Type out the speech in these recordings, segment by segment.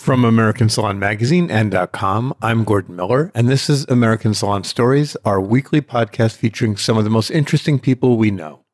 From American Salon Magazine and .com, I'm Gordon Miller, and this is American Salon Stories, our weekly podcast featuring some of the most interesting people we know.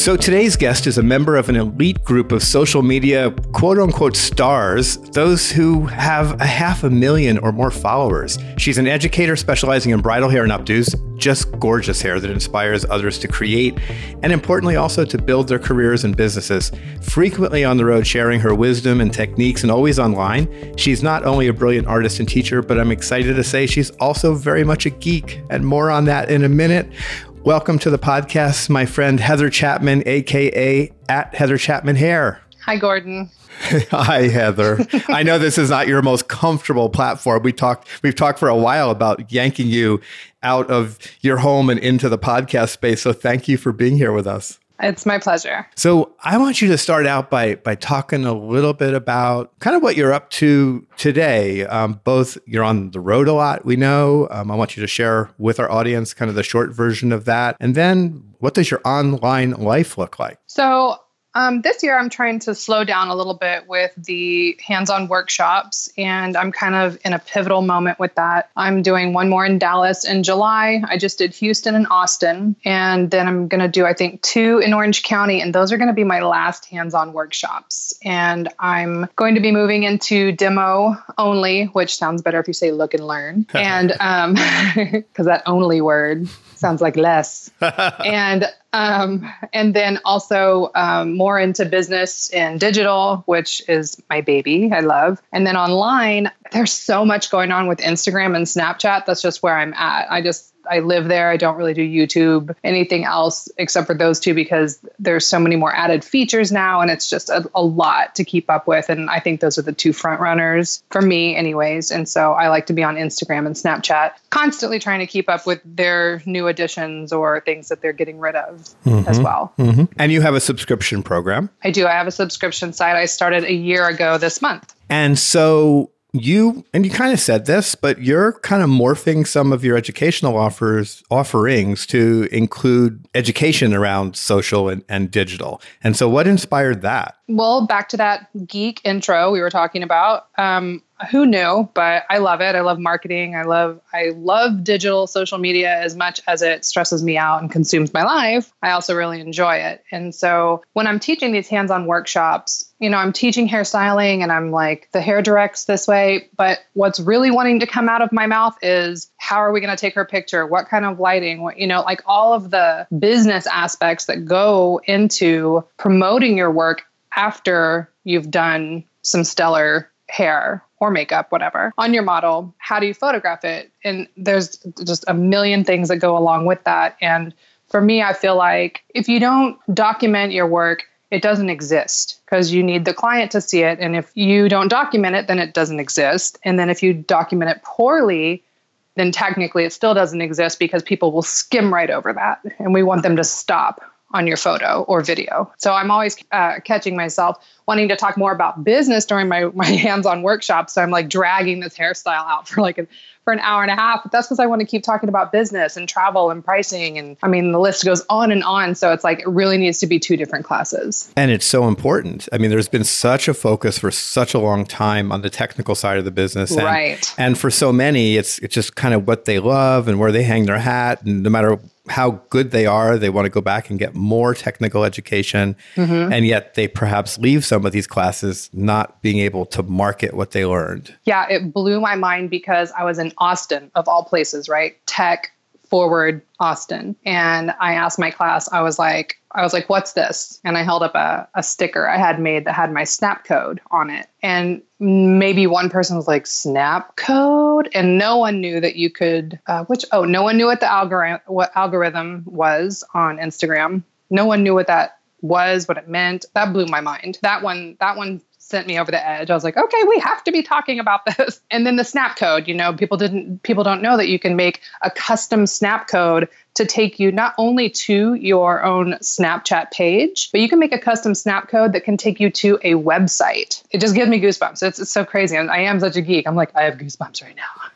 So today's guest is a member of an elite group of social media quote unquote stars, those who have a half a million or more followers. She's an educator specializing in bridal hair and updos, just gorgeous hair that inspires others to create and importantly also to build their careers and businesses. Frequently on the road sharing her wisdom and techniques and always online, she's not only a brilliant artist and teacher, but I'm excited to say she's also very much a geek. And more on that in a minute. Welcome to the podcast, my friend Heather Chapman, aka at Heather Chapman Hair. Hi, Gordon. Hi, Heather. I know this is not your most comfortable platform. We talked, we've talked for a while about yanking you out of your home and into the podcast space. So thank you for being here with us. It's my pleasure. So I want you to start out by by talking a little bit about kind of what you're up to today. Um, both you're on the road a lot, we know. Um, I want you to share with our audience kind of the short version of that, and then what does your online life look like? So um, this year, I'm trying to slow down a little bit with the hands on workshops, and I'm kind of in a pivotal moment with that. I'm doing one more in Dallas in July. I just did Houston and Austin, and then I'm going to do, I think, two in Orange County, and those are going to be my last hands on workshops. And I'm going to be moving into demo only, which sounds better if you say look and learn, and because um, that only word sounds like less. and um, and then also um, more into business and digital, which is my baby. I love. And then online, there's so much going on with Instagram and Snapchat. That's just where I'm at. I just I live there. I don't really do YouTube, anything else except for those two because there's so many more added features now and it's just a, a, lot to keep up with. And I think those are the two front runners for me, anyways. And so I like to be on Instagram and Snapchat, constantly trying to keep up with their new additions or things that they're getting rid of mm-hmm. as well. Mm-hmm. And you have a subscription program? I do. I have a subscription site I started a year ago this month. And so you and you kind of said this, but you're kind of morphing some of your educational offers offerings to include education around social and, and digital. And so what inspired that? Well, back to that geek intro we were talking about. Um, who knew? But i love it. I love marketing. I love i love digital social media as much as it stresses me out and consumes my life. I also really enjoy it. And so when i'm teaching these hands-on workshops you know i'm teaching hairstyling and i'm like the hair directs this way but what's really wanting to come out of my mouth is how are we going to take her picture? What kind of lighting? What you know like all of the business aspects that go into promoting your work after you've done some stellar hair or makeup, whatever, on your model. How do you photograph it? And there's just a million things that go along with that. And for me, I feel like if you don't document your work, it doesn't exist because you need the client to see it. And if you don't document it, then it doesn't exist. And then if you document it poorly, then technically it still doesn't exist because people will skim right over that. And we want them to stop on your photo or video. So I'm always uh, catching myself wanting to talk more about business during my, my hands-on workshops. So I'm like dragging this hairstyle out for like a, for an hour and a half. But that's because I want to keep talking about business and travel and pricing. And I mean, the list goes on and on. So it's like it really needs to be two different classes. And it's so important. I mean, there's been such a focus for such a long time on the technical side of the business. And, right. And for so many, it's it's just kind of what they love and where they hang their hat. And no matter how good they are. They want to go back and get more technical education. Mm-hmm. And yet they perhaps leave some of these classes not being able to market what they learned. Yeah, it blew my mind because I was in Austin, of all places, right? Tech, forward Austin. And I asked my class, I was like, I was like, what's this? And I held up a, a sticker I had made that had my snap code on it. And maybe one person was like, snap code? And no one knew that you could, uh, which, oh, no one knew what the algorithm, what algorithm was on Instagram. No one knew what that was, what it meant. That blew my mind. That one, that one sent me over the edge. I was like, okay, we have to be talking about this. And then the snap code, you know, people didn't people don't know that you can make a custom snap code to take you not only to your own Snapchat page, but you can make a custom snap code that can take you to a website. It just gives me goosebumps. It's, it's so crazy. I am such a geek. I'm like, I have goosebumps right now.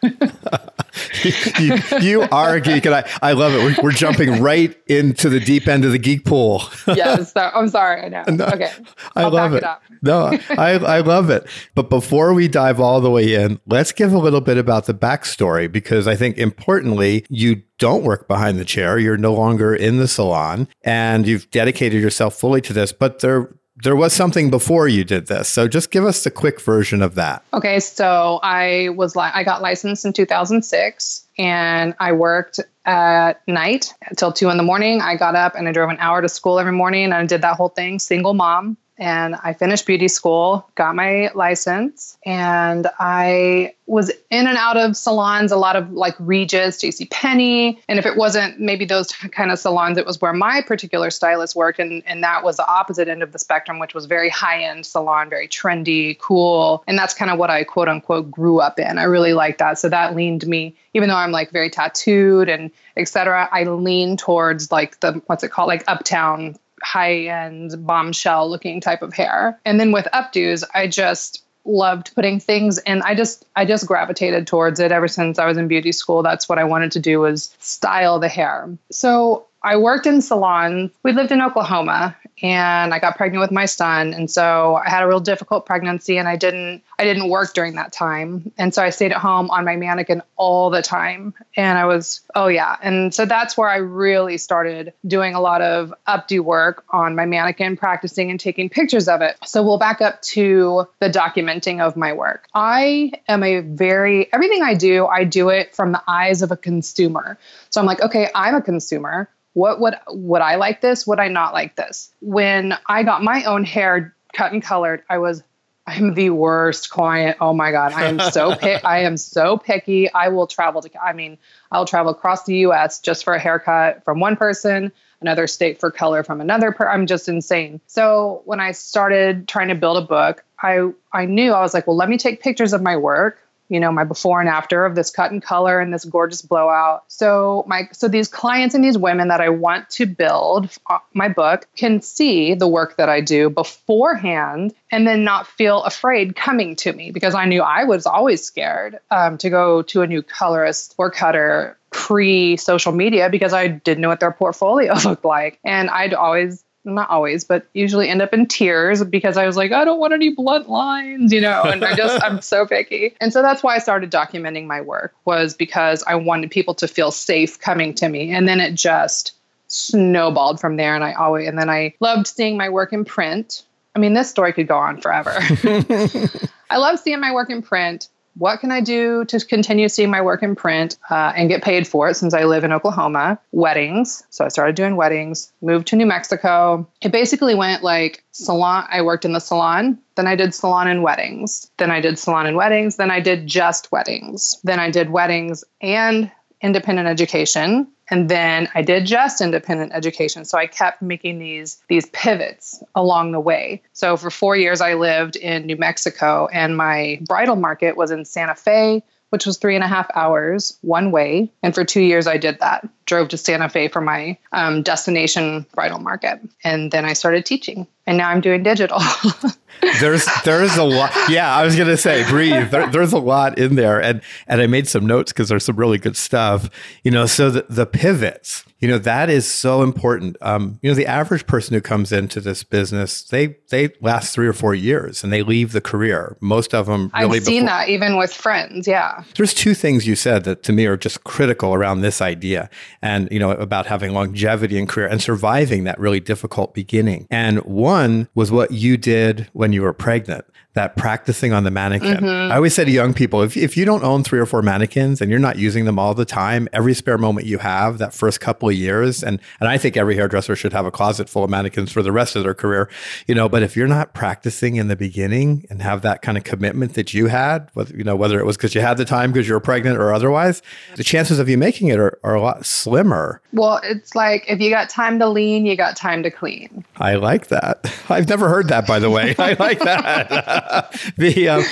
You, you, are a geek, and I, I love it. We're, we're jumping right into the deep end of the geek pool. yes, so, I'm sorry. I know. No, okay, I'll I love it. it no, I, I love it. But before we dive all the way in, let's give a little bit about the backstory because I think importantly, you don't work behind the chair. You're no longer in the salon, and you've dedicated yourself fully to this. But there there was something before you did this. So just give us the quick version of that. Okay, so I was li- I got licensed in 2006 and I worked at night until 2 in the morning. I got up and I drove an hour to school every morning and I did that whole thing, single mom and I finished beauty school, got my license, and I was in and out of salons, a lot of like Regis, J.C. Penney, and if it wasn't maybe those kind of salons, it was where my particular stylist worked, and and that was the opposite end of the spectrum, which was very high end salon, very trendy, cool, and that's kind of what I quote unquote grew up in. I really like that, so that leaned me, even though I'm like very tattooed and etc. I lean towards like the what's it called, like uptown high end bombshell looking type of hair. And then with updos, I just loved putting things and I just I just gravitated towards it ever since I was in beauty school. That's what I wanted to do was style the hair. So I worked in salons. We lived in Oklahoma and I got pregnant with my son and so I had a real difficult pregnancy and I didn't I didn't work during that time. And so I stayed at home on my mannequin all the time and I was oh yeah. And so that's where I really started doing a lot of updo work on my mannequin practicing and taking pictures of it. So we'll back up to the documenting of my work. I am a very everything I do, I do it from the eyes of a consumer. So I'm like, okay, I'm a consumer what would would I like this? Would I not like this? When I got my own hair cut and colored, I was I'm the worst client. Oh my god, I am so pick, I am so picky. I will travel to I mean, I'll travel across the US just for a haircut from one person, another state for color from another per I'm just insane. So, when I started trying to build a book, I I knew I was like, well, let me take pictures of my work you know my before and after of this cut and color and this gorgeous blowout. So my so these clients and these women that i want to build uh, my book can see the work that i do beforehand and then not feel afraid coming to me because i knew i was always scared um, to go to a new colorist or cutter pre social media because i didn't know what their portfolio looked like. And i'd always not always, but usually end up in tears because I was like, I don't want any blunt lines, you know, and I just, I'm so picky. And so that's why I started documenting my work was because I wanted people to feel safe coming to me. And then it just snowballed from there. And I always, and then I loved seeing my work in print. I mean, this story could go on forever. I love seeing my work in print what can I do to continue seeing my work in print uh, and get paid for it since I live in Oklahoma? Weddings. So I started doing weddings, moved to New Mexico. It basically went like salon. I worked in the salon, then I did salon and weddings, then I did salon and weddings, then I did just weddings, then I did weddings and independent education and then I did just independent education. So I kept making these these pivots along the way. So for 4 years I lived in New Mexico and my bridal market was in Santa Fe, which was three and a half hours one way. And for two years, I did that. Drove to Santa Fe for my um, destination bridal market. And then I started teaching. And now I'm doing digital. there's there's a lot. Yeah, I was gonna say breathe. There, there's a lot in there, and and I made some notes because there's some really good stuff. You know, so the, the pivots you know that is so important um, you know the average person who comes into this business they they last three or four years and they leave the career most of them really i've seen before. that even with friends yeah there's two things you said that to me are just critical around this idea and you know about having longevity in career and surviving that really difficult beginning and one was what you did when you were pregnant that practicing on the mannequin. Mm-hmm. I always say to young people, if, if you don't own three or four mannequins and you're not using them all the time, every spare moment you have, that first couple of years, and and I think every hairdresser should have a closet full of mannequins for the rest of their career, you know. But if you're not practicing in the beginning and have that kind of commitment that you had, whether you know whether it was because you had the time because you were pregnant or otherwise, the chances of you making it are, are a lot slimmer. Well, it's like if you got time to lean, you got time to clean. I like that. I've never heard that, by the way. I like that. the um,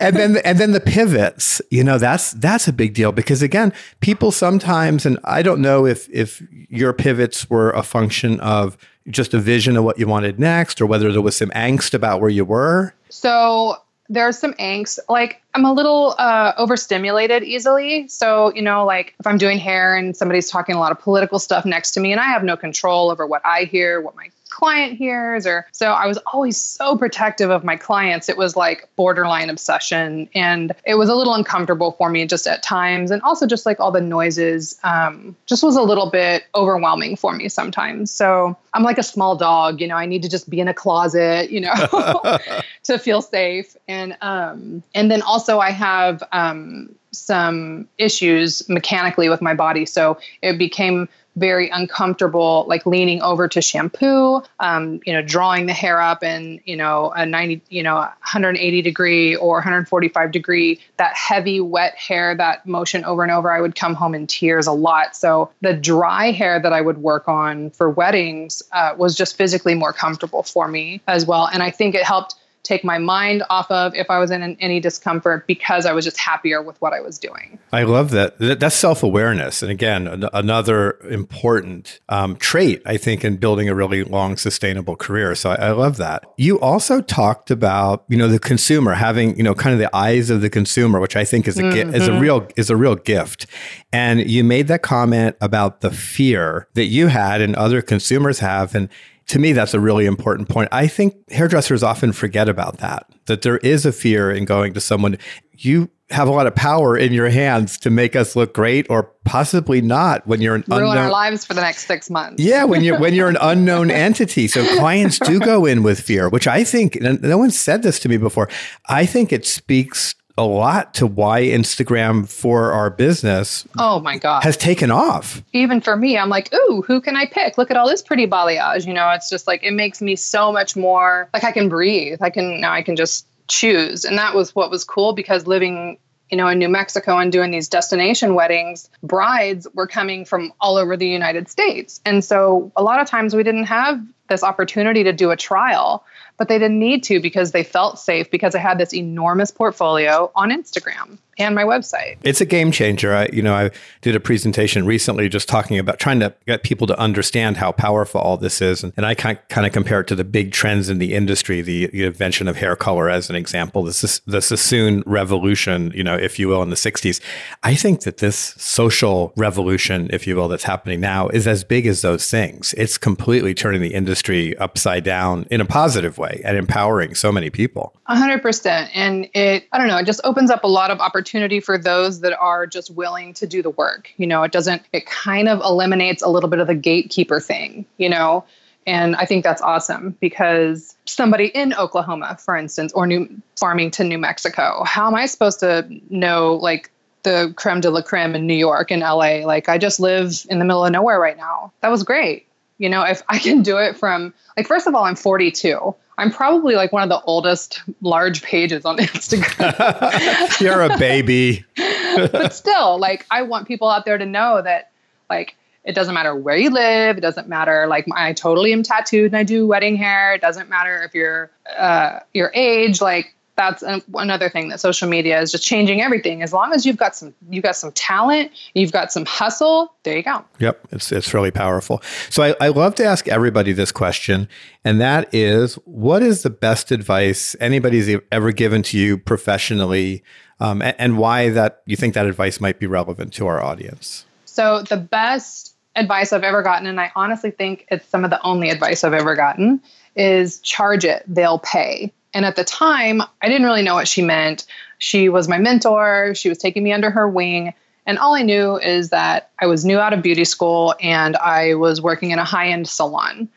and then and then the pivots you know that's that's a big deal because again people sometimes and i don't know if if your pivots were a function of just a vision of what you wanted next or whether there was some angst about where you were so there's some angst. Like I'm a little uh, overstimulated easily. So, you know, like if I'm doing hair and somebody's talking a lot of political stuff next to me and I have no control over what I hear, what my client hears or so I was always so protective of my clients. It was like borderline obsession and it was a little uncomfortable for me just at times and also just like all the noises um, just was a little bit overwhelming for me sometimes. So I'm like a small dog, you know, I need to just be in a closet, you know, to feel safe. And um and then also I have um some issues mechanically with my body. So it became very uncomfortable, like leaning over to shampoo, um, you know, drawing the hair up in, you know, a 90, you know, 180 degree or 145 degree, that heavy, wet hair, that motion over and over, I would come home in tears a lot. So the dry hair that I would work on for weddings uh, was just physically more comfortable for me as well. And I think it helped take my mind off of if I was in any discomfort because I was just happier with what I was doing. I love that. That's self awareness. And again, another important um, trait, I think, in building a really long, sustainable career. So I, I love that. You also talked about, you know, the consumer having, you know, kind of the eyes of the consumer, which I think is a, mm-hmm. is a real, is a real gift. And you made that comment about the fear that you had and other consumers have. And to me, that's a really important point. I think hairdressers often forget about that, that there is a fear in going to someone. You have a lot of power in your hands to make us look great or possibly not when you're an ruin unknown our lives for the next six months. Yeah, when you're when you're an unknown entity. So clients do go in with fear, which I think no one said this to me before. I think it speaks a lot to why Instagram for our business oh my god has taken off. Even for me, I'm like, ooh, who can I pick? Look at all this pretty balayage. You know, it's just like it makes me so much more like I can breathe. I can now I can just choose. And that was what was cool because living you know, in New Mexico and doing these destination weddings, brides were coming from all over the United States. And so a lot of times we didn't have this opportunity to do a trial but they didn't need to because they felt safe because I had this enormous portfolio on Instagram and my website. It's a game changer. I, you know, I did a presentation recently just talking about trying to get people to understand how powerful all this is. And, and I kind of compare it to the big trends in the industry, the, the invention of hair color as an example, this is the Sassoon revolution, you know, if you will, in the 60s. I think that this social revolution, if you will, that's happening now is as big as those things. It's completely turning the industry upside down in a positive way and empowering so many people. 100%. And it, I don't know, it just opens up a lot of opportunity for those that are just willing to do the work. You know, it doesn't, it kind of eliminates a little bit of the gatekeeper thing, you know? And I think that's awesome because somebody in Oklahoma, for instance, or New Farmington, New Mexico, how am I supposed to know like the creme de la creme in New York and LA? Like I just live in the middle of nowhere right now. That was great. You know, if I can do it from like first of all, I'm 42. I'm probably like one of the oldest large pages on Instagram. You're a baby. but still, like I want people out there to know that like it doesn't matter where you live. It doesn't matter like I totally am tattooed and I do wedding hair. It doesn't matter if you're uh, your age. Like that's another thing that social media is just changing everything. As long as you've got some, you've got some talent, you've got some hustle. There you go. Yep, it's it's really powerful. So I, I love to ask everybody this question, and that is, what is the best advice anybody's ever given to you professionally, um, and, and why that you think that advice might be relevant to our audience? So the best advice I've ever gotten, and I honestly think it's some of the only advice I've ever gotten, is charge it, they'll pay. And at the time, I didn't really know what she meant. She was my mentor, she was taking me under her wing. And all I knew is that I was new out of beauty school and I was working in a high end salon.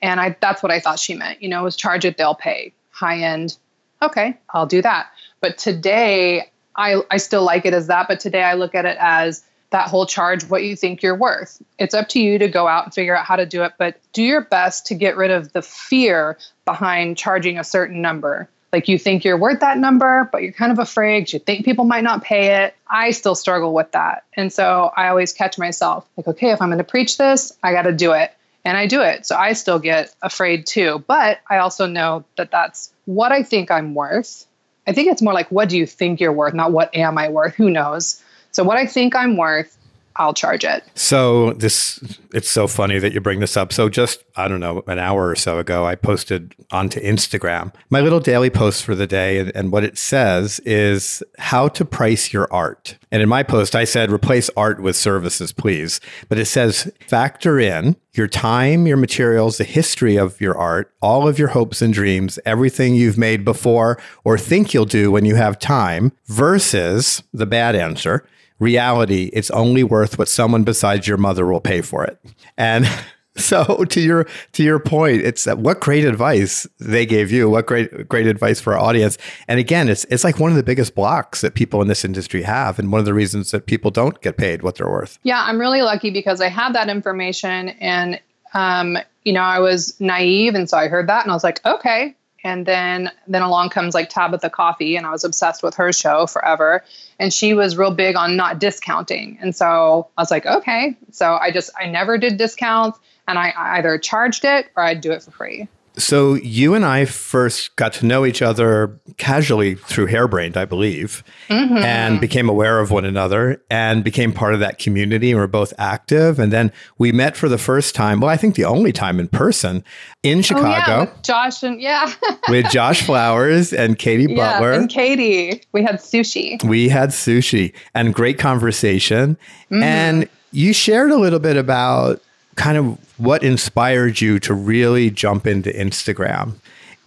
And I, that's what I thought she meant. You know, it was charge it, they'll pay. High end, okay, I'll do that. But today, I, I still like it as that. But today, I look at it as that whole charge what you think you're worth. It's up to you to go out and figure out how to do it, but do your best to get rid of the fear behind charging a certain number. Like you think you're worth that number, but you're kind of afraid. You think people might not pay it. I still struggle with that. And so I always catch myself like, okay, if I'm going to preach this, I got to do it. And I do it. So I still get afraid too. But I also know that that's what I think I'm worth I think it's more like, what do you think you're worth, not what am I worth? Who knows? So, what I think I'm worth, I'll charge it. So this it's so funny that you bring this up. So just I don't know an hour or so ago, I posted onto Instagram my little daily post for the day, and, and what it says is how to price your art. And in my post, I said replace art with services, please. But it says factor in your time, your materials, the history of your art, all of your hopes and dreams, everything you've made before or think you'll do when you have time, versus the bad answer reality, it's only worth what someone besides your mother will pay for it. And so to your to your point, it's what great advice they gave you. What great great advice for our audience. And again, it's it's like one of the biggest blocks that people in this industry have, and one of the reasons that people don't get paid what they're worth. Yeah, I'm really lucky because I had that information, and um, you know, I was naive, and so I heard that, and I was like, okay, and then then along comes like Tabatha Coffey and I was obsessed with her show forever. And she was real big on not discounting. And so I was like, okay. So I just I never did discounts, and I, either charged it or I'd do it for free. So you and I first got to know each other casually through Hairbrained, I believe, mm-hmm. and became aware of one another and became part of that community. And we're both active. And then we met for the first time. Well, I think the only time in person in Chicago. Oh, yeah, Josh and yeah, with Josh Flowers and Katie yeah, Butler and Katie. We had sushi. We had sushi and great conversation. Mm-hmm. And you shared a little bit about kind of what inspired you to really jump into Instagram.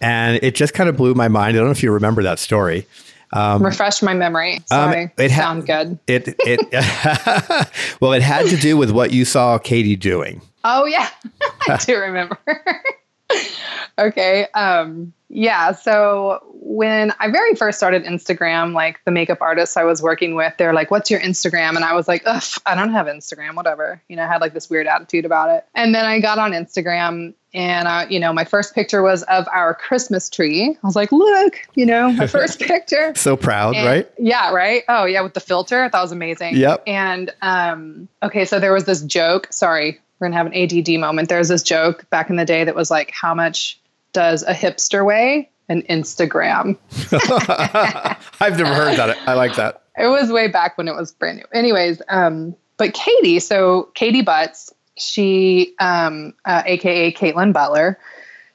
And it just kind of blew my mind. I don't know if you remember that story. Um, Refresh my memory. Um, Sorry, um, it ha- sound good. It it well, it had to do with what you saw Katie doing. Oh yeah, I do remember. okay. Um, yeah. So when I very first started Instagram, like the makeup artists I was working with, they're like, "What's your Instagram?" And I was like, "Ugh, I don't have Instagram. Whatever." You know, I had like this weird attitude about it. And then I got on Instagram, and uh, you know, my first picture was of our Christmas tree. I was like, "Look, you know, my first picture." so proud, and, right? Yeah. Right. Oh yeah, with the filter, that was amazing. Yep. And um, okay, so there was this joke. Sorry, we're gonna have an ADD moment. There's this joke back in the day that was like, "How much does a hipster weigh An Instagram. I've never heard that. I like that. It was way back when it was brand new. Anyways, um, but Katie, so Katie Butts, she, um, uh, AKA Caitlin Butler,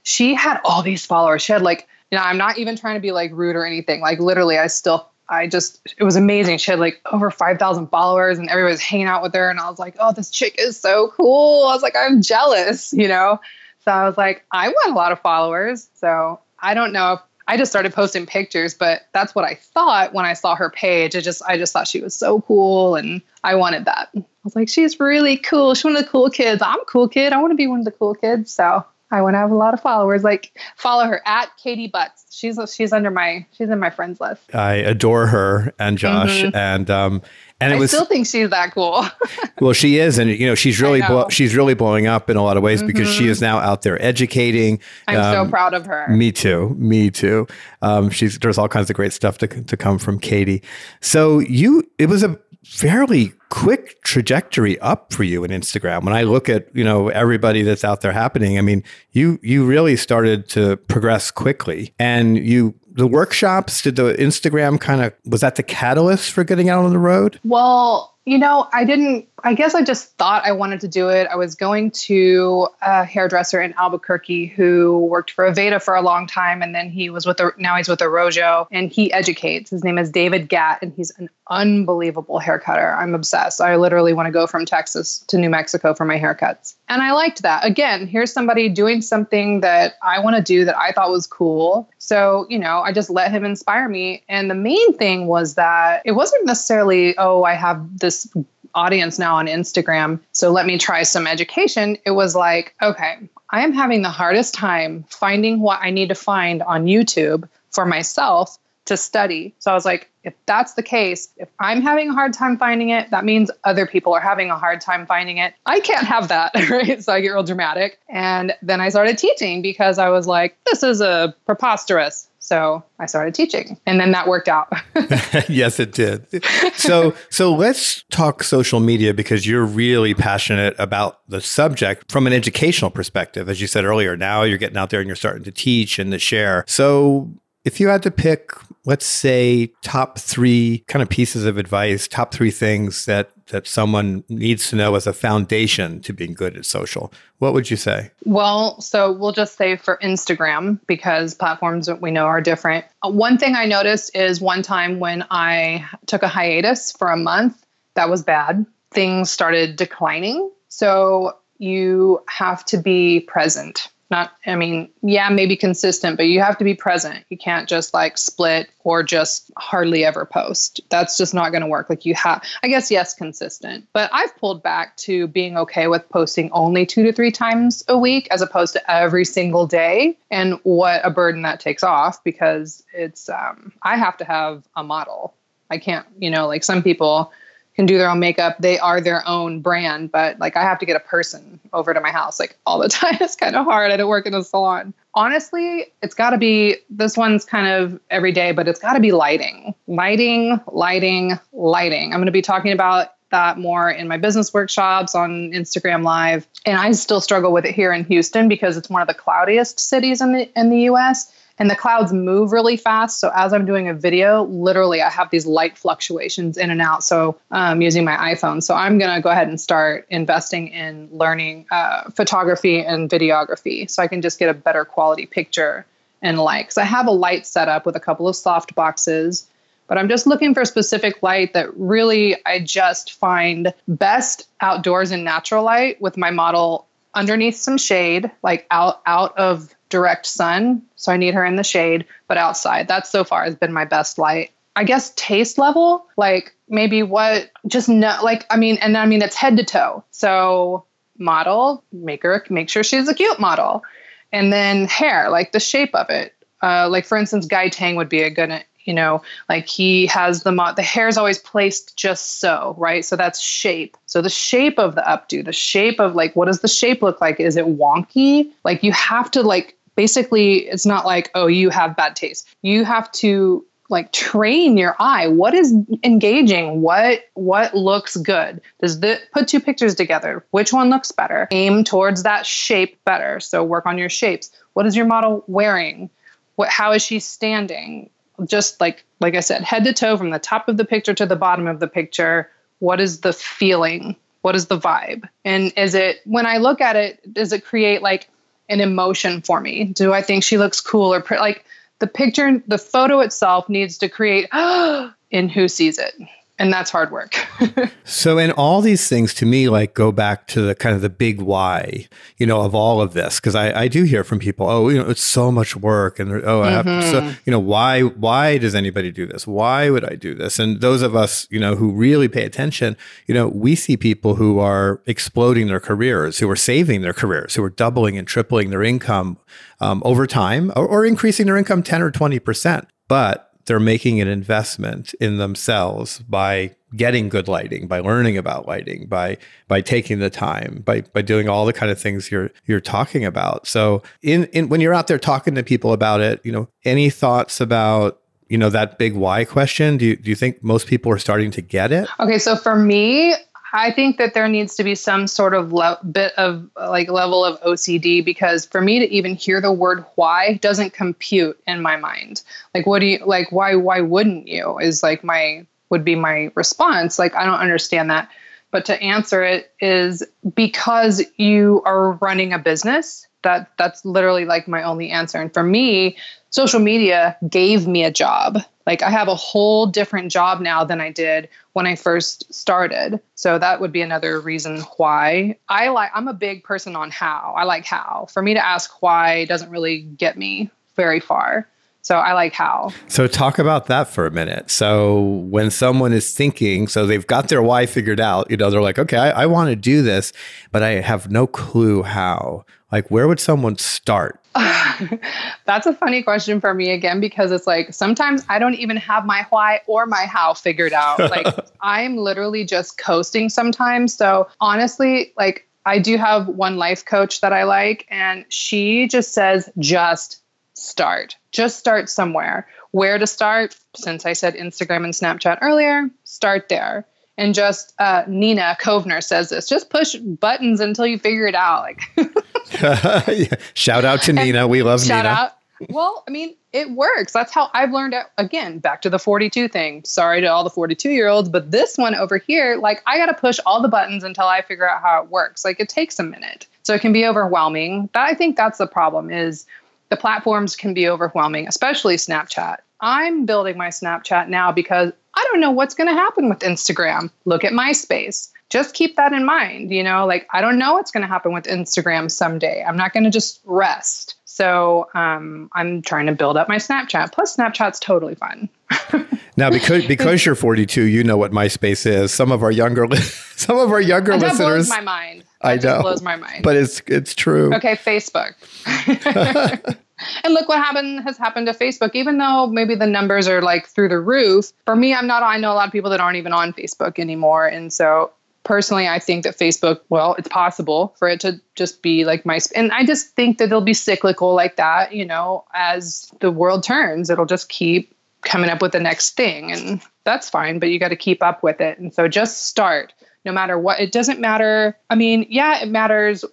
she had all these followers. She had like, you know, I'm not even trying to be like rude or anything. Like literally, I still I just, it was amazing. She had like over 5,000 followers and everybody was hanging out with her. And I was like, oh, this chick is so cool. I was like, I'm jealous, you know? So I was like, I want a lot of followers. So I don't know if I just started posting pictures, but that's what I thought when I saw her page. I just I just thought she was so cool and I wanted that. I was like, she's really cool. She's one of the cool kids. I'm a cool kid. I want to be one of the cool kids. So I want to have a lot of followers. Like follow her at Katie Butts. She's she's under my she's in my friends list. I adore her and Josh mm-hmm. and um and it I was still think she's that cool. well, she is, and you know she's really blo- she's really blowing up in a lot of ways mm-hmm. because she is mm-hmm. now out there educating. I'm um, so proud of her. Me too. Me too. Um, she's there's all kinds of great stuff to to come from Katie. So you it was a fairly quick trajectory up for you in Instagram. When I look at, you know, everybody that's out there happening, I mean, you you really started to progress quickly and you the workshops did the Instagram kind of was that the catalyst for getting out on the road? Well, you know, I didn't I guess I just thought I wanted to do it. I was going to a hairdresser in Albuquerque who worked for Aveda for a long time, and then he was with a, now he's with Arrojo, and he educates. His name is David Gatt, and he's an unbelievable hair cutter. I'm obsessed. I literally want to go from Texas to New Mexico for my haircuts, and I liked that. Again, here's somebody doing something that I want to do that I thought was cool. So you know, I just let him inspire me. And the main thing was that it wasn't necessarily, oh, I have this audience now on Instagram. So let me try some education. It was like, okay, I am having the hardest time finding what I need to find on YouTube for myself to study. So I was like, if that's the case, if I'm having a hard time finding it, that means other people are having a hard time finding it. I can't have that, right? So I get real dramatic. And then I started teaching because I was like, this is a preposterous. So I started teaching and then that worked out. yes, it did. So, so let's talk social media because you're really passionate about the subject from an educational perspective. As you said earlier, now you're getting out there and you're starting to teach and to share. So if you had to pick let's say, top three kind of pieces of advice, top three things that that someone needs to know as a foundation to being good at social, what would you say? Well, so we'll just say for Instagram, because platforms that we know are different. Uh, one thing I noticed is one time when I took a hiatus for a month, that was bad. Things started declining. So you have to be present not i mean yeah maybe consistent but you have to be present. You can't just like split or just hardly ever post. That's just not going to work. Like you have i guess yes consistent. But i've pulled back to being okay with posting only two to three times a week as opposed to every single day and what a burden that takes off because it's um, i have to have a model. I can't you know like some people can do their own makeup. They are their own brand, but like I have to get a person over to my house like all the time. It's kind of hard. I don't work in a salon. Honestly, it's got to be this one's kind of every day, but it's got to be lighting. Lighting, lighting, lighting. I'm going to be talking about that more in my business workshops on Instagram live. And I still struggle with it here in Houston because it's one of the cloudiest cities in the in the US and the clouds move really fast. So as I'm doing a video, literally I have these light fluctuations in and out. So um, using my iPhone. So I'm to go ahead and start investing in learning uh, photography and videography so I can just get a better quality picture and light. Because I have a light setup with a couple of soft boxes but I'm just looking for a specific light that really I just find best outdoors in natural light with my model underneath some shade, like out out of direct sun. So I need her in the shade, but outside. That so far has been my best light. I guess taste level, like maybe what just no like I mean, and I mean it's head to toe. So model, make her make sure she's a cute model. And then hair, like the shape of it. Uh, like for instance, Guy Tang would be a good you know like he has the mo- the hair is always placed just so right so that's shape so the shape of the updo the shape of like what does the shape look like is it wonky like you have to like basically it's not like oh you have bad taste. You have to like train your eye. What is engaging? What what looks good? Does the put two pictures together. Which one looks better? Aim towards that shape better. So work on your shapes. What is your model wearing? What how is she standing? Just like like i said head to toe from the top of the picture to the bottom of the picture. What is the feeling? What is the vibe? And is it when i look at it does it create like an emotion for me. Do I think she looks cool or pre- like the picture, the photo itself needs to create in who sees it and that's hard work. so, in all these things, to me, like go back to the kind of the big why, you know, of all of this, because I, I do hear from people, oh, you know, it's so much work, and oh, I have to, so, mm-hmm. you know, why why does anybody do this? Why would I do this? And those of us, you know, who really pay attention, you know, we see people who are exploding their careers, who are saving their careers, who are doubling and tripling their income um, over time, or, or increasing their income ten or twenty percent, but they're making an investment in themselves by getting good lighting, by learning about lighting, by by taking the time, by by doing all the kind of things you're you're talking about. So in, in when you're out there talking to people about it, you know, any thoughts about you know that big why question? Do you do you think most people are starting to get it? Okay, so for me, I think that there needs to be some sort of le- bit of like level of OCD because for me to even hear the word why doesn't compute in my mind. Like what do you like why why wouldn't you is like my would be my response. Like I don't understand that. But to answer it is because you are running a business. That that's literally like my only answer. And for me, social media gave me a job. Like I have a whole different job now than I did when I first started. So that would be another reason why. I like I'm a big person on how. I like how. For me to ask why doesn't really get me very far. So I like how. So talk about that for a minute. So when someone is thinking, so they've got their why figured out, you know, they're like, okay, I, I want to do this, but I have no clue how. Like, where would someone start? That's a funny question for me again because it's like sometimes I don't even have my why or my how figured out. Like I'm literally just coasting sometimes. So honestly, like I do have one life coach that I like, and she just says, just start. Just start somewhere. Where to start? Since I said Instagram and Snapchat earlier, start there and just uh, Nina Kovner says this: just push buttons until you figure it out. Like, shout out to Nina, we love shout Nina. Out, well, I mean, it works. That's how I've learned it. Again, back to the 42 thing. Sorry to all the 42 year olds, but this one over here, like, I got to push all the buttons until I figure out how it works. Like, it takes a minute. So it can be overwhelming. That, I think that's the problem is the platforms can be overwhelming, especially Snapchat. I'm building my Snapchat now because I don't know what's going to happen with Instagram. Look at MySpace. Just keep that in mind. You know, like I don't know what's going to happen with Instagram someday. I'm not going to just rest. So um, I'm trying to build up my Snapchat. Plus, Snapchat's totally fun. now, because because you're 42, you know what MySpace is. Some of our younger some of our younger that listeners. blows my mind. I know. blows my mind. But it's it's true. Okay, Facebook. and look what happened has happened to Facebook. Even though maybe the numbers are like through the roof, for me, I'm not. I know a lot of people that aren't even on Facebook anymore, and so personally i think that facebook well it's possible for it to just be like my and i just think that it'll be cyclical like that you know as the world turns it'll just keep coming up with the next thing and that's fine but you got to keep up with it and so just start no matter what it doesn't matter i mean yeah it matters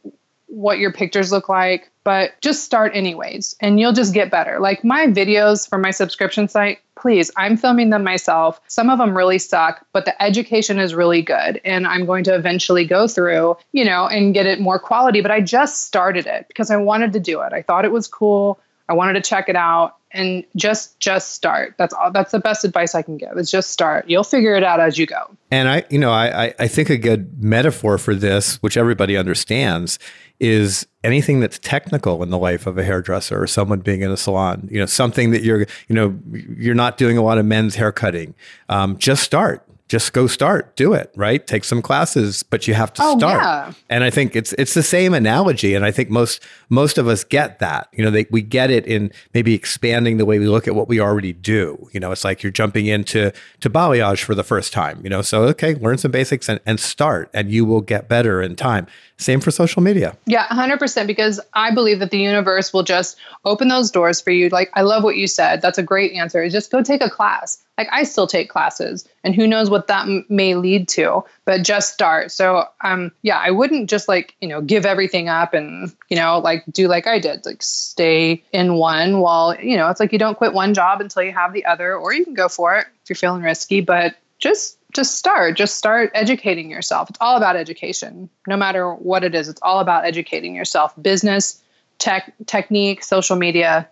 what your pictures look like, but just start anyways and you'll just get better. Like my videos for my subscription site, please, I'm filming them myself. Some of them really suck, but the education is really good. And I'm going to eventually go through, you know, and get it more quality. But I just started it because I wanted to do it. I thought it was cool. I wanted to check it out and just just start. That's all that's the best advice i can give is just start. You'll figure it out as you go. And i you know i i think a good metaphor for this which everybody understands is anything that's technical in the life of a hairdresser or someone being in a salon you know something that you're you know you're not doing a lot of men's hair cutting um, just start just go start, do it, right? Take some classes, but you have to oh, start. Yeah. And I think it's it's the same analogy, and I think most most of us get that. You know, they, we get it in maybe expanding the way we look at what we already do. You know, it's like you're jumping into to balayage for the first time. You know, so okay, learn some basics and, and start, and you will get better in time. Same for social media. Yeah, 100%. Because I believe that the universe will just open those doors for you. Like, I love what you said. That's a great answer. Just go take a class. Like, I still take classes, and who knows what that m- may lead to, but just start. So, um, yeah, I wouldn't just like, you know, give everything up and, you know, like do like I did, like stay in one while, you know, it's like you don't quit one job until you have the other, or you can go for it if you're feeling risky, but just just start. Just start educating yourself. It's all about education. No matter what it is it's all about educating yourself. Business tech technique social media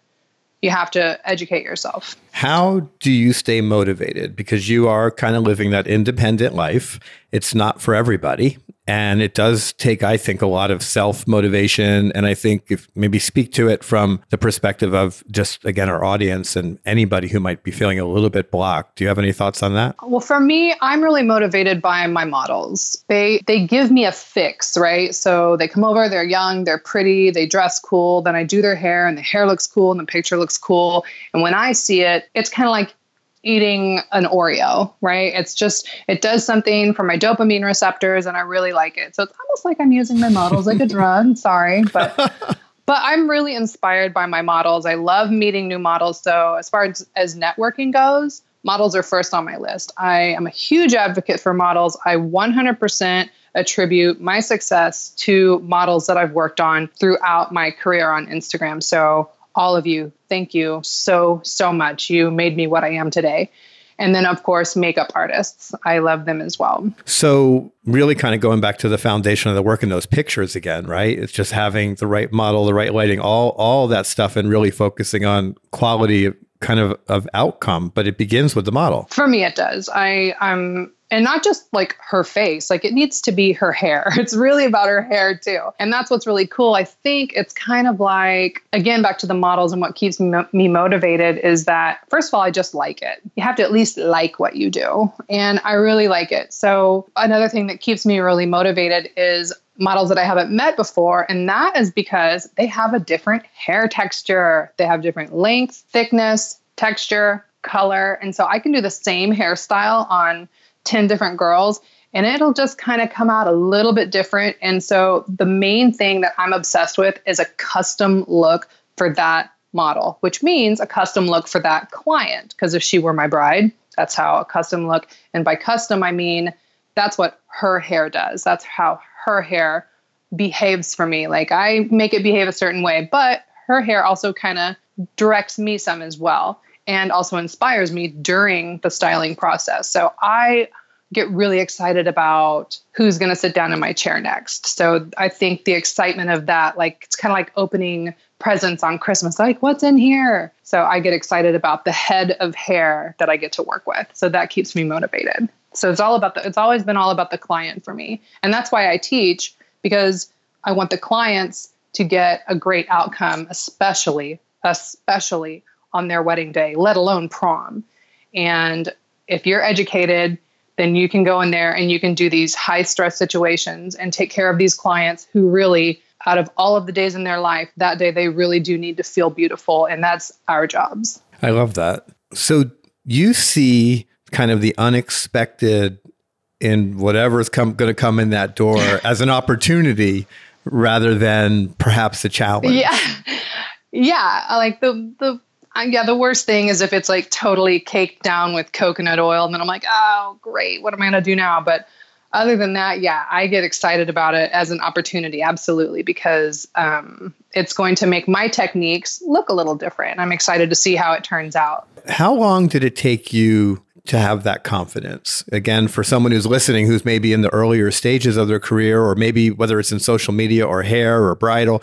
you have to educate yourself. How do you stay motivated? Because you are kind of living that independent life. It's not for everybody and it does take, I think, a lot of self motivation. And I think if maybe speak to it from the perspective of just, again, our audience and anybody who might be feeling a little bit blocked. Do you have any thoughts on that? Well, for me, I'm really motivated by my models. They they give me a fix, right? So they come over, they're young, they're pretty, they dress cool. Then I do their hair and the hair looks cool and the picture looks cool. And when I see it, it's kind of like eating an Oreo, right? It's just, it does something for my dopamine receptors and I really like it. So it's almost like I'm using my models like a drug. Sorry, but. But I'm really inspired by my models. I love meeting new models. So, as far as, as networking goes, models are first on my list. I am a huge advocate for models. I 100% attribute my success to models that I've worked on throughout my career on Instagram. So, all of you, thank you so, so much. You made me what I am today. And then, of course, makeup artists. I love them as well. So, really kind of going back to the foundation of the work in those pictures again, right? It's just having the right model, the right lighting, all all that stuff, and really focusing on quality kind of of outcome. But it begins with the model. For me, it does. I I'm and not just like her face like it needs to be her hair it's really about her hair too and that's what's really cool i think it's kind of like again back to the models and what keeps me, me motivated is that first of all i just like it you have to at least like what you do and i really like it so another thing that keeps me really motivated is models that I haven't met before. And that is because they have a different hair texture. They have different length, thickness, texture, color. And so I can do the same hairstyle on 10 different girls and it'll just kind of come out a little bit different. And so the main thing that I'm obsessed with is a custom look for that model, which means a custom look for that client. Because if she were my bride, that's how a custom look. And by custom, I mean that's what her hair does. That's how her hair behaves for me. Like I make it behave a certain way, but her hair also kind of directs me some as well and also inspires me during the styling process. So I get really excited about who's going to sit down in my chair next. So I think the excitement of that, like it's kind of like opening presents on Christmas, like what's in here? So I get excited about the head of hair that I get to work with. So that keeps me motivated. So it's all about the, it's always been all about the client for me. And that's why I teach because I want the clients to get a great outcome, especially, especially on their wedding day, let alone prom. And if you're educated, then you can go in there and you can do these high stress situations and take care of these clients who really, out of all of the days in their life, that day they really do need to feel beautiful. And that's our jobs. I love that. So you see kind of the unexpected in whatever's come, going to come in that door as an opportunity rather than perhaps a challenge. Yeah. Yeah. Like the, the, yeah, the worst thing is if it's like totally caked down with coconut oil, and then I'm like, oh, great, what am I gonna do now? But other than that, yeah, I get excited about it as an opportunity, absolutely, because um, it's going to make my techniques look a little different. I'm excited to see how it turns out. How long did it take you to have that confidence. Again, for someone who's listening, who's maybe in the earlier stages of their career, or maybe whether it's in social media or hair or bridal,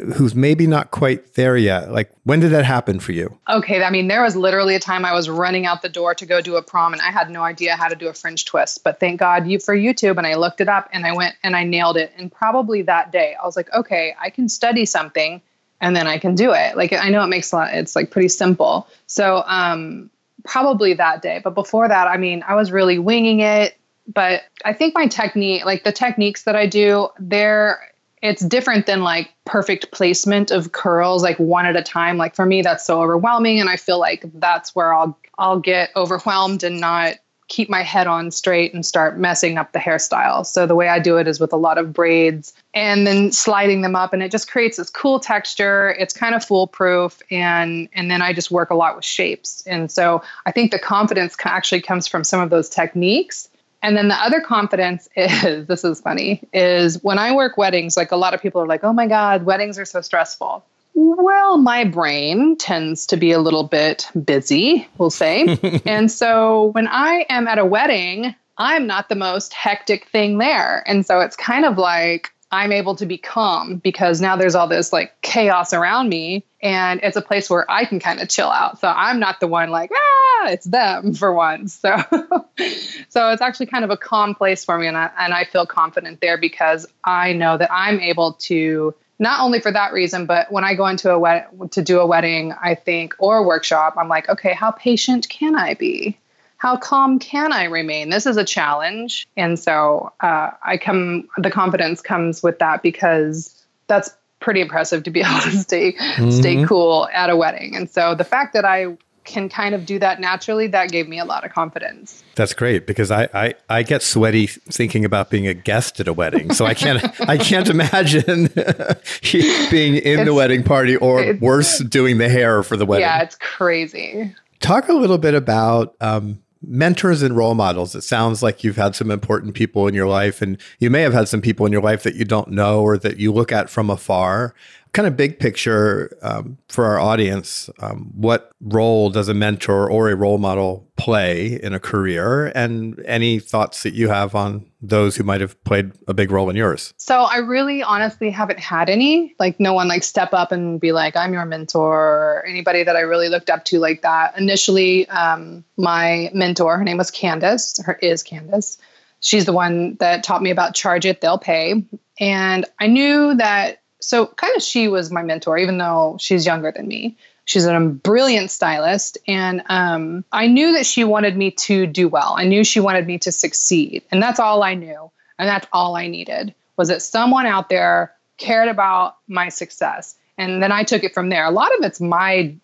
who's maybe not quite there yet. Like, when did that happen for you? Okay. I mean, there was literally a time I was running out the door to go do a prom and I had no idea how to do a French twist. But thank God you for YouTube. And I looked it up and I went and I nailed it. And probably that day, I was like, okay, I can study something and then I can do it. Like, I know it makes a lot, it's like pretty simple. So, um, probably that day. But before that, I mean, I was really winging it. But I think my technique, like the techniques that I do, they're it's different than like perfect placement of curls like one at a time like for me that's so overwhelming and i feel like that's where i'll i'll get overwhelmed and not keep my head on straight and start messing up the hairstyle. So the way I do it is with a lot of braids and then sliding them up and it just creates this cool texture. It's kind of foolproof and and then I just work a lot with shapes. And so I think the confidence actually comes from some of those techniques. And then the other confidence is this is funny is when I work weddings like a lot of people are like, "Oh my god, weddings are so stressful." Well, my brain tends to be a little bit busy, we'll say. and so when I am at a wedding, I'm not the most hectic thing there. And so it's kind of like I'm able to be calm because now there's all this like chaos around me and it's a place where I can kind of chill out. So I'm not the one like, ah, it's them for once. So so it's actually kind of a calm place for me and I and I feel confident there because I know that I'm able to not only for that reason, but when I go into a wed- to do a wedding, I think or a workshop, I'm like, okay, how patient can I be? How calm can I remain? This is a challenge, and so uh, I come. The confidence comes with that because that's pretty impressive to be able to stay mm-hmm. stay cool at a wedding. And so the fact that I can kind of do that naturally, that gave me a lot of confidence. That's great because I, I, I get sweaty thinking about being a guest at a wedding. So I can't I can't imagine being in it's, the wedding party or worse doing the hair for the wedding. Yeah, it's crazy. Talk a little bit about um, mentors and role models. It sounds like you've had some important people in your life, and you may have had some people in your life that you don't know or that you look at from afar kind of big picture um, for our audience, um, what role does a mentor or a role model play in a career? And any thoughts that you have on those who might have played a big role in yours? So I really honestly haven't had any, like no one like step up and be like, I'm your mentor or anybody that I really looked up to like that. Initially, um, my mentor, her name was Candace, her is Candace. She's the one that taught me about charge it, they'll pay. And I knew that so kind of she was my mentor, even though she's younger than me. She's a brilliant stylist, and um, I knew that she wanted me to do well. I knew she wanted me to succeed, and that's all I knew, and that's all I needed was that someone out there cared about my success, and then I took it from there. A lot of it's my,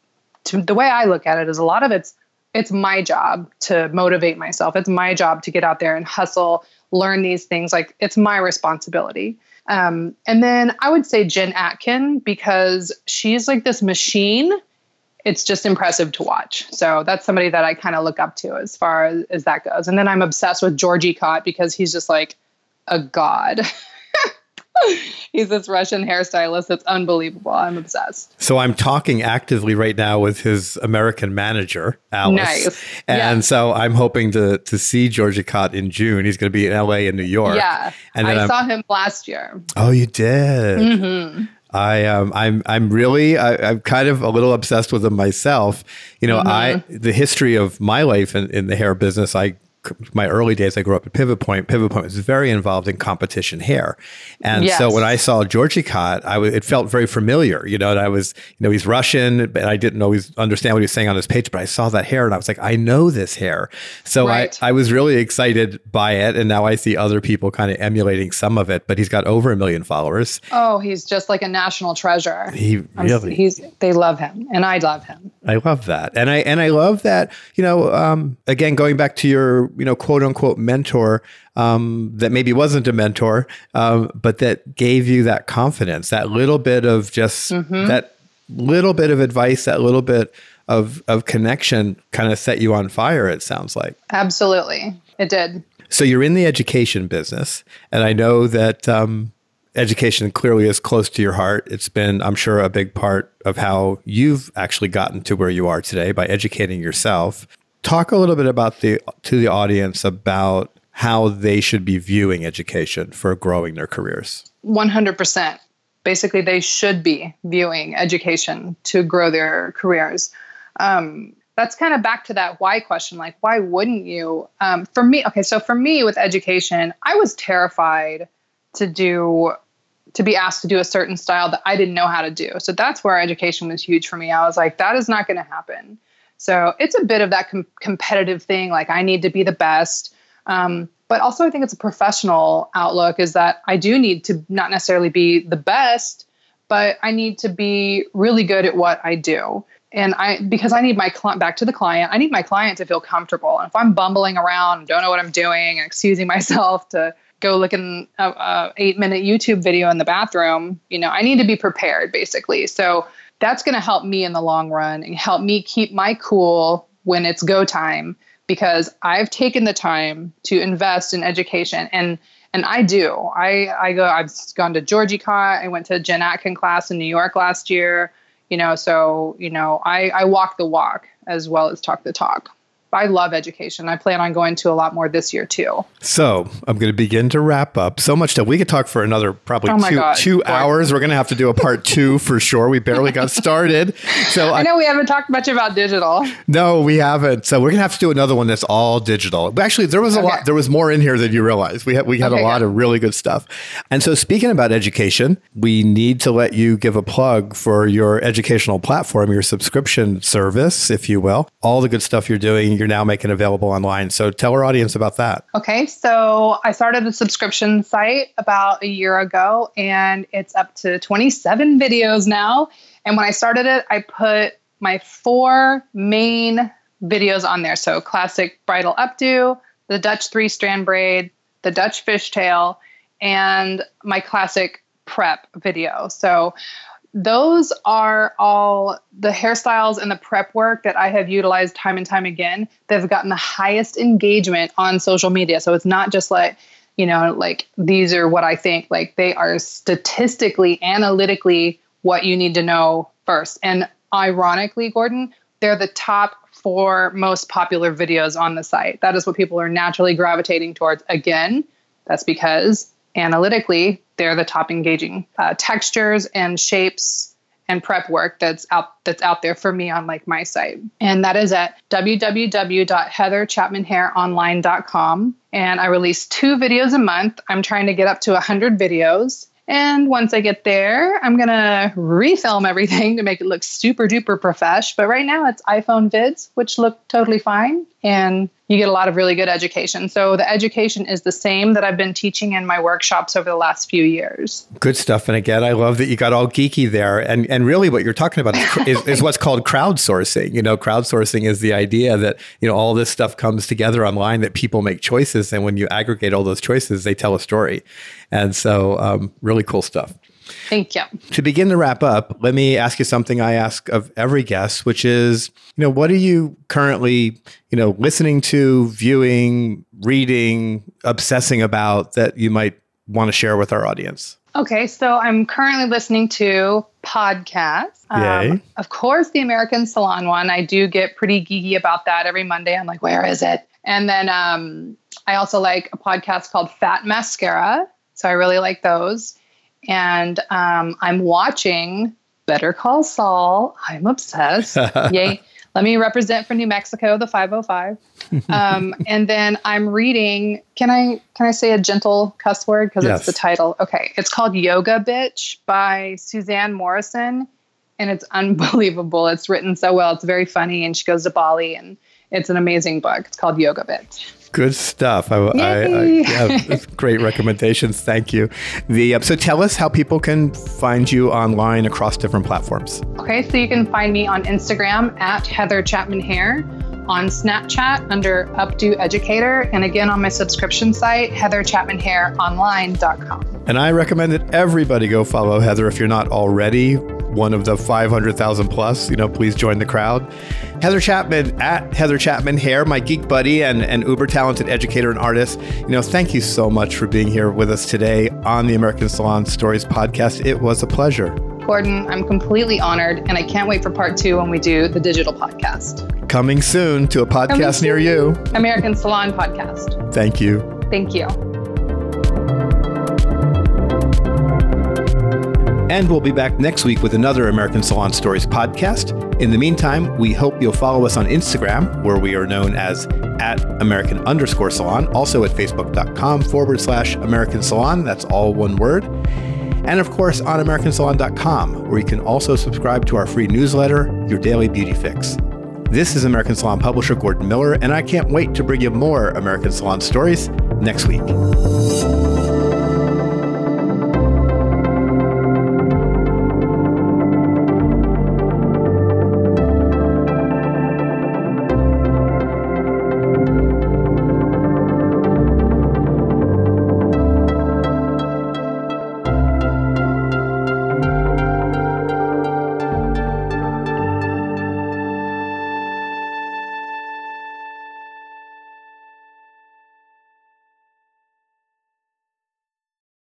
to, the way I look at it is a lot of it's it's my job to motivate myself. It's my job to get out there and hustle, learn these things. Like it's my responsibility. Um, and then I would say Jen Atkin because she's like this machine. It's just impressive to watch. So that's somebody that I kind of look up to as far as, as that goes. And then I'm obsessed with Georgiy Kot because he's just like a god. He's this Russian hairstylist It's unbelievable. I'm obsessed. So I'm talking actively right now with his American manager, Alice. Nice. And so I'm hoping to to see Georgiy Kot in June. He's going to be in LA and New York. Yeah. And I I'm- saw him last year. Oh, you did. hmm I um I'm I'm really I, I'm kind of a little obsessed with them myself. You know, I the history of my life in, in the hair business. I my early days, I grew up at Pivot Point. Pivot Point was very involved in competition hair, and so when I saw Georgiy Kot, I w- it felt very familiar. You know, and I was you know he's Russian, and I didn't always understand what he was saying on his page, but I saw that hair and I was like, I know this hair. So Right. I I was really excited by it, and now I see other people kind of emulating some of it. But he's got over a million followers. Oh, he's just like a national treasure. He I'm- really he's they love him, and I love him. I love that, and I and I love that. You know, um, again, going back to your you know quote unquote mentor um, that maybe wasn't a mentor, um, but that gave you that confidence, that little bit of just that little bit of advice, that little bit of of connection, kind of set you on fire. It sounds like. Absolutely, it did. So you're in the education business, and I know that um, education clearly is close to your heart. It's been, I'm sure, a big part of how you've actually gotten to where you are today by educating yourself. Talk a little bit about the to the audience about how they should be viewing education for growing their careers. 100%. Basically, they should be viewing education to grow their careers. Um, that's kind of back to that why question like, why wouldn't you? Um, for me, okay, so for me with education, I was terrified to do to be asked to do a certain style that I didn't know how to do. So that's where education was huge for me. I was like, that is not going to happen. So it's a bit of that com- competitive thing. Like I need to be the best. Um, but also, I think it's a professional outlook is that I do need to not necessarily be the best, but I need to be really good at what I do. And I, because I need my client back to the client, I need my client to feel comfortable. And if I'm bumbling around, and don't know what I'm doing, and excusing myself to go look in a, a eight minute YouTube video in the bathroom, you know, I need to be prepared basically. So that's going to help me in the long run and help me keep my cool when it's go time because I've taken the time to invest in education and and I do. I I go I've gone to Georgiy Kot, I went to Jen Atkin class in New York last year, you know, so, you know, I I walk the walk as well as talk the talk. I love education. I plan on going to a lot more this year too. So I'm going to begin to wrap up. So much that we could talk for another probably Oh two God. two hours. We're going to have to do a part two for sure. We barely got started. So I I, know we haven't talked much about digital. no, we haven't. So we're going to have to do another one that's all digital. But Actually, there was a Okay. lot. There was more in here than you realize. We had we had Okay, a lot good. of really good stuff. And so speaking about education, we need to let you give a plug for your educational platform, your subscription service, if you will. All the good stuff you're doing, you're now making available online. So tell our audience about that. Okay, so I started a subscription site about a year ago and it's up to 27 videos now. And when I started it, I put my four main videos on there. So classic bridal updo, the Dutch three strand braid, the Dutch fishtail, and my classic prep video. So those are all the hairstyles and the prep work that I have utilized time and time again that have gotten the highest engagement on social media. So it's not just like, you know, like these are what I think, like they are statistically, analytically what you need to know first. And ironically, Gordon, they're the top four most popular videos on the site. That is what people are naturally gravitating towards. Again, that's because analytically they're the top engaging uh, textures and shapes and prep work that's out that's out there for me on like my site. And that is at www.heatherchapmanhaironline.com and i release two videos a month. I'm trying to get up to 100 videos. And once i get there i'm going to refilm everything to make it look super duper profesh. But right now it's iphone vids which look totally fine and you get a lot of really good education. So the education is the same that I've been teaching in my workshops over the last few years. Good stuff. And again, I love that you got all geeky there. And and really, what you're talking about is, is, is what's called crowdsourcing. You know, crowdsourcing is the idea that you know all this stuff comes together online. That people make choices, and when you aggregate all those choices, they tell a story. And so, um, really cool stuff. Thank you. To begin to wrap up, let me ask you something I ask of every guest, which is, you know, what are you currently, you know, listening to, viewing, reading, obsessing about that you might want to share with our audience? Okay, so I'm currently listening to podcasts. Yay. Um, of course, the American Salon one. I do get pretty geeky about that every Monday. I'm like, where is it? And then um, I also like a podcast called Fat Mascara. So I really like those. And um, I'm watching Better Call Saul. I'm obsessed. Yay. Let me represent for New Mexico, the 505. Um, and then I'm reading. Can I can I say a gentle cuss word because Yes. it's the title? Okay, it's called Yoga Bitch by Suzanne Morrison, and it's unbelievable. It's written so well. It's very funny, and she goes to Bali, and it's an amazing book. It's called Yoga Bitch. Good stuff. I, I, I, yeah, great recommendations. Thank you. The uh, so tell us how people can find you online across different platforms. Okay, so you can find me on Instagram at Heather Chapman Hair, on Snapchat under Updo Educator, and again on my subscription site, heatherchapmanhaironline.com. And I recommend that everybody go follow Heather if you're not already one of the 500,000 plus. You know, please join the crowd. Heather Chapman at Heather Chapman Hair, my geek buddy and, and uber talented educator and artist. You know, thank you so much for being here with us today on the American Salon Stories podcast. It was a pleasure. Gordon, I'm completely honored, and I can't wait for part two when we do the digital podcast. Coming soon to a podcast near you. American Salon Podcast. Thank you. Thank you. And we'll be back next week with another American Salon Stories podcast. In the meantime, we hope you'll follow us on Instagram, where we are known as at American underscore salon, also at facebook.com forward slash American Salon. That's all one word. And of course, on AmericanSalon.com, where you can also subscribe to our free newsletter, Your Daily Beauty Fix. This is American Salon publisher Gordon Miller, and I can't wait to bring you more American Salon stories next week.